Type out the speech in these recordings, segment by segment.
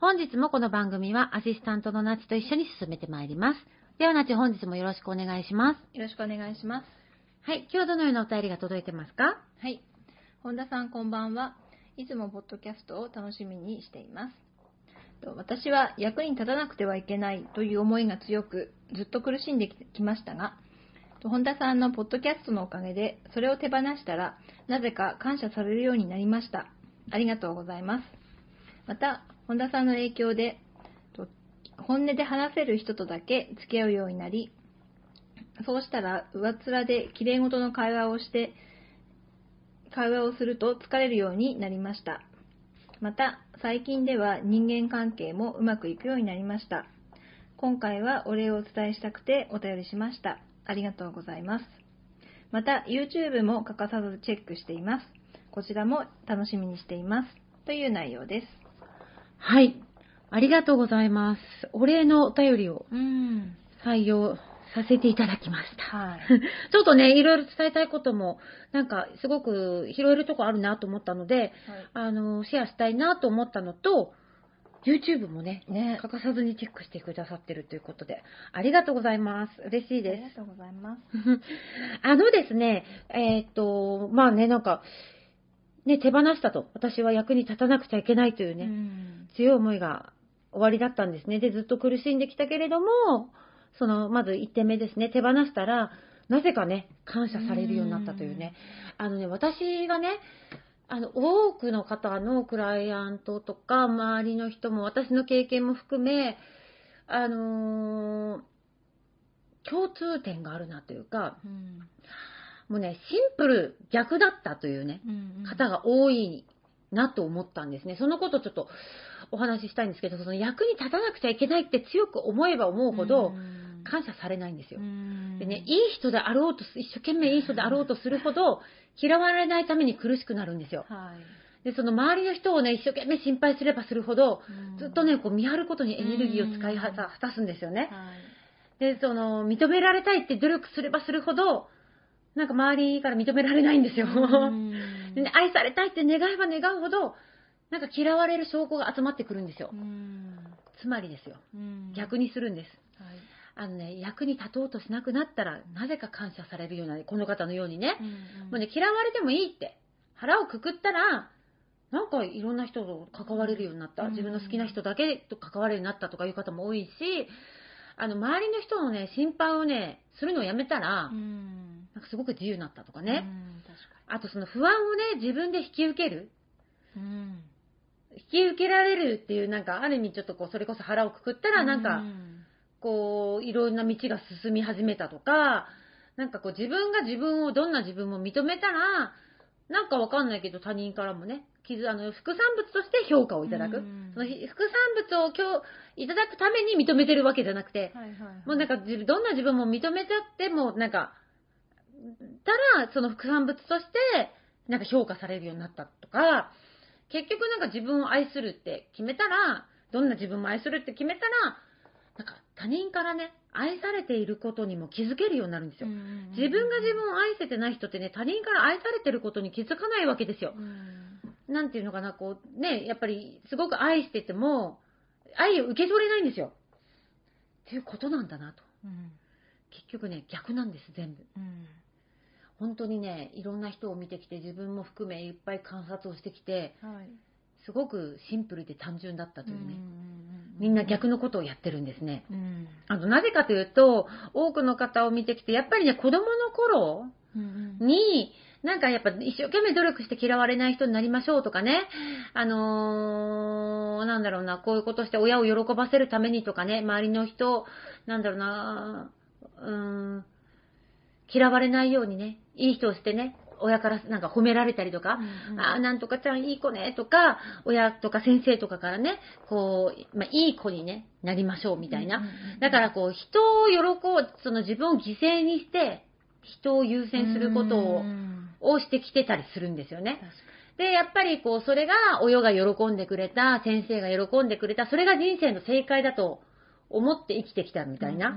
本日もこの番組はアシスタントのナチと一緒に進めてまいります。ではナチ本日もよろしくお願いします。よろしくお願いします。はい、今日どのようなお便りが届いてますか？はい。本田さんこんばんは。いつもポッドキャストを楽しみにしています。私は役に立たなくてはいけないという思いが強く、ずっと苦しんできましたが、本田さんのポッドキャストのおかげで、それを手放したら、なぜか感謝されるようになりました。ありがとうございます。また、本田さんの影響で、本音で話せる人とだけ付き合うようになり、そうしたら、上っ面で綺麗事の会話をして、会話をすると疲れるようになりました。また、最近では人間関係もうまくいくようになりました。今回はお礼をお伝えしたくてお便りしました。ありがとうございます。また、YouTube も欠かさずチェックしています。こちらも楽しみにしています。という内容です。はい。ありがとうございます。お礼のお便りを採用させていただきました。はい、ちょっとね、いろいろ伝えたいことも、なんかすごく拾えるとこあるなと思ったので、はい、あの、シェアしたいなと思ったのと、YouTube もね、ね欠かさずにチェックしてくださってるということで、ありがとうございます。嬉しいです。ありがとうございます。あのですね、えー、っと、まあね、なんか、ね、手放したと。私は役に立たなくちゃいけないというね、う強い思いが終わりだったんですね。で、ずっと苦しんできたけれども、その、まず1点目ですね、手放したら、なぜかね、感謝されるようになったというね。あのね、私がね、あの、多くの方のクライアントとか、周りの人も、私の経験も含め、あのー、共通点があるなというか、うん、もうね、シンプル逆だったというね、うんうん、方が多いなと思ったんですね。そのことちょっとお話ししたいんですけど、その役に立たなくちゃいけないって強く思えば思うほど、感謝されないんですよ。でね、いい人であろうと、一生懸命いい人であろうとするほど、嫌われないために苦しくなるんですよ。はい、で、その周りの人をね、一生懸命心配すればするほど、ずっとね、こう見張ることにエネルギーを使い果たすんですよね。はい、で、その、認められたいって努力すればするほど、なんか周りから認められないんですよ。で、ね、愛されたいって願えば願うほど、なんか嫌われる証拠が集まってくるんですよ。つまりですよ。逆にするんです。はい。あのね、役に立とうとしなくなったら、なぜか感謝されるような、この方のようにね、うんうん、もうね、嫌われてもいいって、腹をくくったら、なんかいろんな人と関われるようになった、自分の好きな人だけと関われるようになったとかいう方も多いし、あの、周りの人のね、心配をね、するのをやめたら、うん、なんかすごく自由になったとかね。うん、あとその不安をね、自分で引き受ける。うん、引き受けられるっていう、なんかある意味ちょっとこう、それこそ腹をくくったら、なんか、こう、いろんな道が進み始めたとか、なんかこう自分が自分を、どんな自分も認めたら、なんかわかんないけど他人からもね、傷、あの、副産物として評価をいただく。その副産物を今日いただくために認めてるわけじゃなくて、はいはいはい、もうなんかどんな自分も認めちゃっても、なんか、たら、その副産物として、なんか評価されるようになったとか、結局なんか自分を愛するって決めたら、どんな自分も愛するって決めたら、なんか他人からね、愛されていることにも気づけるようになるんですよ。うん自分が自分を愛せてない人ってね、他人から愛されてることに気づかないわけですよ。うんなんていうのかな、こう、ね、やっぱりすごく愛してても、愛を受け取れないんですよ。っていうことなんだなと。うん結局ね、逆なんです、全部。うん本当にね、いろんな人を見てきて、自分も含めいっぱい観察をしてきて、はい。すごくシンプルで単純だったというね。うんみんな逆のことをやってるんですね。うん。あと、なぜかというと、多くの方を見てきて、やっぱりね、子供の頃うんに、なんかやっぱ一生懸命努力して嫌われない人になりましょうとかね、あのー、なんだろうな、こういうことして親を喜ばせるためにとかね、周りの人、なんだろうな、うーん、嫌われないようにね、いい人をしてね、親からなんか褒められたりとか、うんああ、なんとかちゃんいい子ねとか、親とか先生とかからね、こう、まあ、いい子にね、なりましょうみたいな。だからこう、人を喜ぶ、その自分を犠牲にして、人を優先することを、をしてきてたりするんですよね。で、やっぱりこう、それが親が喜んでくれた、先生が喜んでくれた、それが人生の正解だと思って生きてきたみたいな。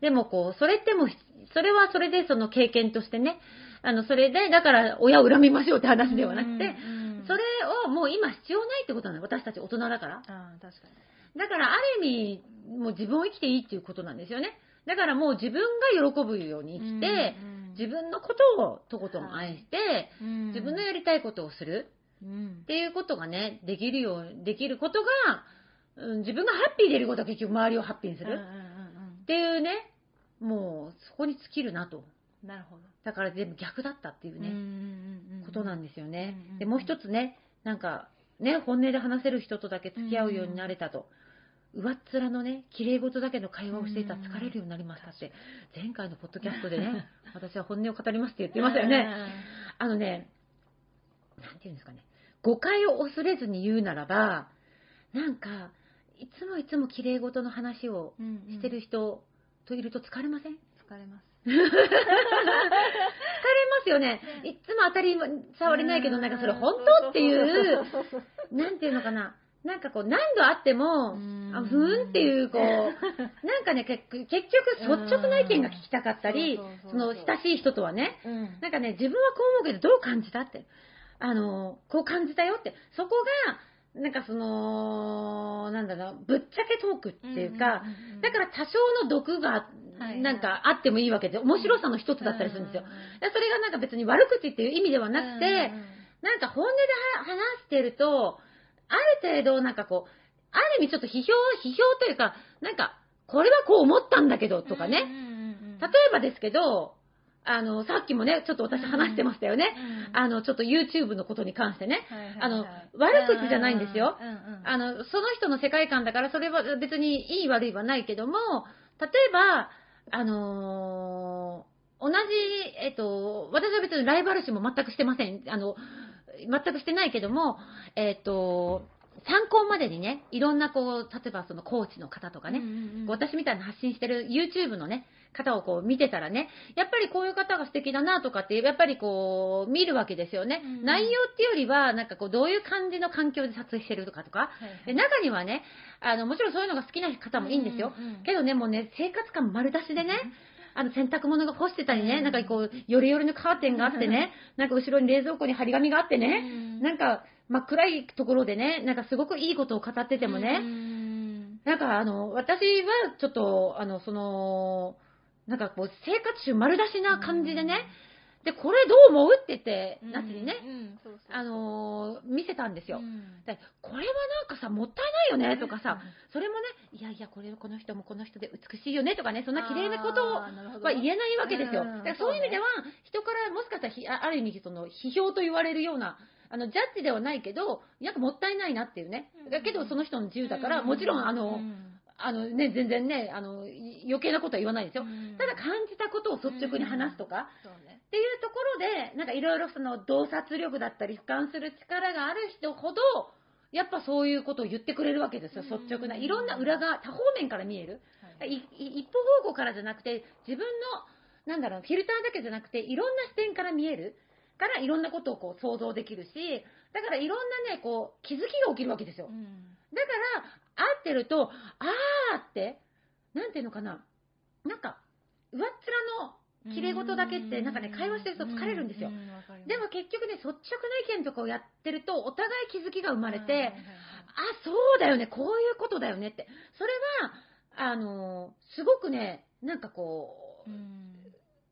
でもこう、それってもう、それはそれでその経験としてね、あの、それで、だから親を恨みましょうって話ではなくて、それをもう今必要ないってことなの。私たち大人だから。ああ確かだからある意味、もう自分を生きていいっていうことなんですよね。だからもう自分が喜ぶように生きて、自分のことをとことん愛して、分自分のやりたいことをするうんっていうことがね、できるよう、できることが、うん自分がハッピーでいることは結局周りをハッピーにするっていうね、もうそこに尽きるなと。なるほど。だから全部逆だったっていうね、ことなんですよね。うんうんう。んで、もう一つね、なんか、ね、本音で話せる人とだけ付き合うようになれたと。上っ面のね、綺麗事だけの会話をしていたら疲れるようになりましたって、前回のポッドキャストでね、私は本音を語りますって言ってましたよね。あのね、なんていうんですかね、誤解を恐れずに言うならば、なんか、いつもいつも綺麗事の話をしてる人といると疲れません？疲れます 疲れますよね。いつも当たり障りないけど、なんかそれ本当っていう、なんていうのかな。なんかこう、何度会っても、うんあふーんっていう、こう、なんかね、結局、率直な意見が聞きたかったりうんその親しい人とはね、うんなんかね、自分はこう思うけど、どう感じたって。あの、こう感じたよって。そこが、なんかその、なんだろう、ぶっちゃけトークっていうか、だから多少の毒がはいなんかあってもいいわけで、面白さの一つだったりするんですよ。でそれがなんか別に悪口っていう意味ではなくて、なんか本音では話してると、ある程度なんかこう、ある意味ちょっと批評、批評というか、なんか、これはこう思ったんだけどとかね。例えばですけど、あの、さっきもね、ちょっと私話してましたよね。あの、ちょっと YouTube のことに関してね。あの、悪口じゃないんですよ。あの、その人の世界観だから、それは別にいい悪いはないけども、例えば、あのー同じ、えっと、私は別にライバル視も全くしてません。あの、全くしてないけども、えっと、参考までにね、いろんなこう、例えばそのコーチの方とかね、私みたいな発信してる YouTube のね、方をこう見てたらね、やっぱりこういう方が素敵だなとかって、やっぱりこう、見るわけですよね。うん。内容っていうよりは、なんかこう、どういう感じの環境で撮影してるとかとか、で中にはね、あの、もちろんそういうのが好きな方もいいんですよ。けどね、もうね、生活感丸出しでね、あの、洗濯物が干してたりね、うんなんかこう、よりよりのカーテンがあってね、なんか後ろに冷蔵庫に張り紙があってね、なんか真っ暗いところでね、なんかすごくいいことを語っててもね、なんかあの、私はちょっと、あの、その、なんかこう、生活習丸出しな感じでね、で、これどう思うって言って、夏にね、あのー見せたんですよ。でこれはなんかさ、もったいないよねとかさ、それもね、いやいや、これ、この人もこの人で美しいよねとかね、そんな綺麗なことをは言えないわけですよ。うん。だからそういう意味では、人からもしかしたらひ、あある意味、その、批評と言われるような、あの、ジャッジではないけど、なんかもったいないなっていうね。だけど、その人の自由だから、もちろん、あの、あのね、全然ね、あの、い余計なことは言わないですよ。ただ感じたことを率直に話すとか、っていうところで、なんかいろいろその洞察力だったり、俯瞰する力がある人ほど、やっぱそういうことを言ってくれるわけですよ、率直な。いろんな裏側、多方面から見える。いい一方方向からじゃなくて、自分の、なんだろう、フィルターだけじゃなくて、いろんな視点から見える。から、いろんなことをこう想像できるし、だからいろんなね、こう、気づきが起きるわけですよ。だから、会ってると、あーって、なんていうのかな、なんか、上っ面の綺麗事だけって、なんかね、会話してると疲れるんですよ。でも結局ね、率直な意見とかをやってると、お互い気づきが生まれて、あ、そうだよね、こういうことだよねって。それは、あの、すごくね、なんかこう、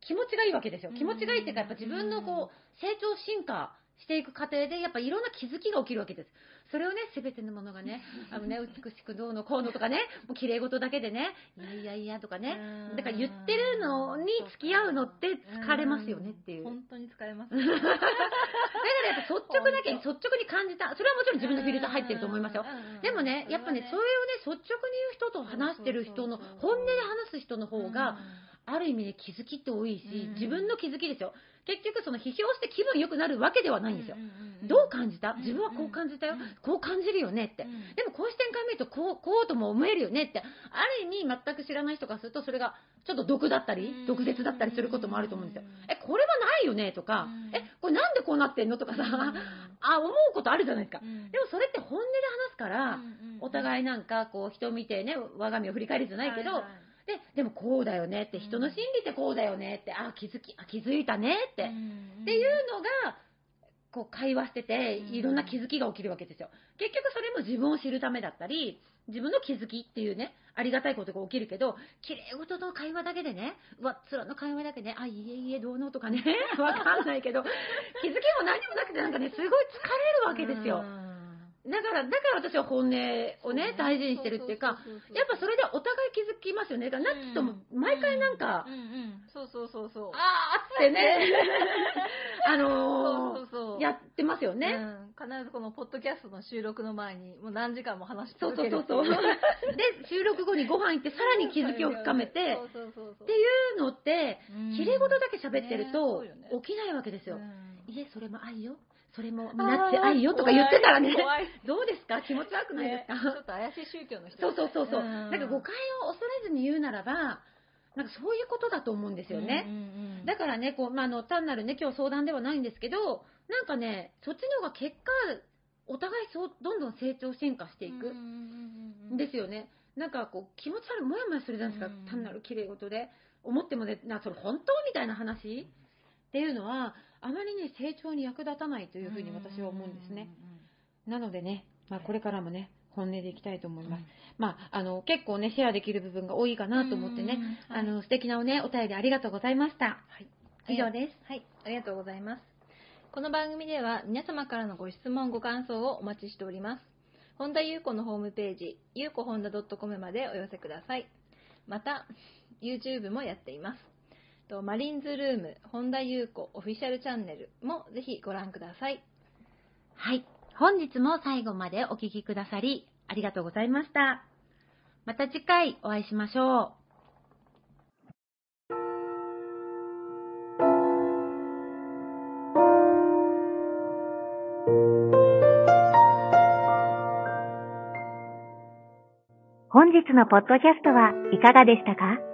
気持ちがいいわけですよ。気持ちがいいっていうか、やっぱ自分のこう、成長進化していく過程で、やっぱいろんな気づきが起きるわけです。それをね、すべてのものがね、あのね、美しくどうのこうのとかね、もう綺麗事だけでね、いやいやいやとかね、だから言ってるのに付き合うのって疲れますよねっていう。本当に疲れます、だからやっぱ率直だけ、率直に感じた。それはもちろん自分のフィルター入ってると思いますよ。でもね、やっぱね、それをね、率直に言う人と話してる人の、本音で話す人の方が、ある意味で気づきって多いし、自分の気づきですよ。結局その批評して気分良くなるわけではないんですよ。どう感じた？自分はこう感じたよ。こう感じるよねって。でもこう視点から見るとこう、こうとも思えるよねって。ある意味全く知らない人からするとそれがちょっと毒だったり、毒舌だったりすることもあると思うんですよ。え、これはないよねとか、え、これなんでこうなってんのとかさ、あ、思うことあるじゃないですか。でもそれって本音で話すから、お互いなんかこう人見てね、我が身を振り返るじゃないけど、で、でもこうだよねって、人の心理ってこうだよねって、あ、気づき、あ、気づいたねって、っていうのが、こう会話してて、いろんな気づきが起きるわけですよ。結局それも自分を知るためだったり、自分の気づきっていうね、ありがたいことが起きるけど、綺麗事の会話だけでね、うわ、つらの会話だけでね、あ、いえいえ、どうのとかね、わかんないけど、気づきも何もなくてなんかね、すごい疲れるわけですよ。だから、だから私は本音をね、大事にしてるっていうか、やっぱそれでお互い気づきますよね。だから、ナッツとも毎回なんか、そうそうそうそう。あーってね、あのやってますよね。うん。必ずこのポッドキャストの収録の前に、もう何時間も話しそう続そうそうそう。で、収録後にご飯行ってさらに気づきを深めて、っていうのって、うん。綺麗事だけ喋ってるねと起きないわけですよ。うん。いえ、それも愛よ。それもなって愛よとか言ってたらね、どうですか？気持ち悪くないですか、ねちょっと怪しい宗教の人そうそうそうそう。んなんか誤解を恐れずに言うならば、なんかそういうことだと思うんですよね。うんうんうん。だからね、こう、まあ、あの、単なるね、今日相談ではないんですけど、なんかね、そっちの方が結果、お互いそう、どんどん成長進化していく。うんですよね。なんかこう、気持ち悪い、もやもやするじゃないですか、うん。単なる綺麗事で。思ってもね、な、それ本当？みたいな話？っていうのは、あまりね、成長に役立たないというふうに私は思うんですね。なのでね、まあ、これからもね、本音でいきたいと思います。まあ、あの、結構ね、シェアできる部分が多いかなと思ってね、うんはいあの、素敵なおね、お便りありがとうございました。はい。以上です。はい、ありがとうございます。この番組では皆様からのご質問、ご感想をお待ちしております。本田裕子のホームページ、ゆうこほんだ .com までお寄せください。また、YouTube もやっています。とマリンズルーム、本田裕子オフィシャルチャンネルもぜひご覧ください。はい。本日も最後までお聞きくださり、ありがとうございました。また次回お会いしましょう。本日のポッドキャストはいかがでしたか？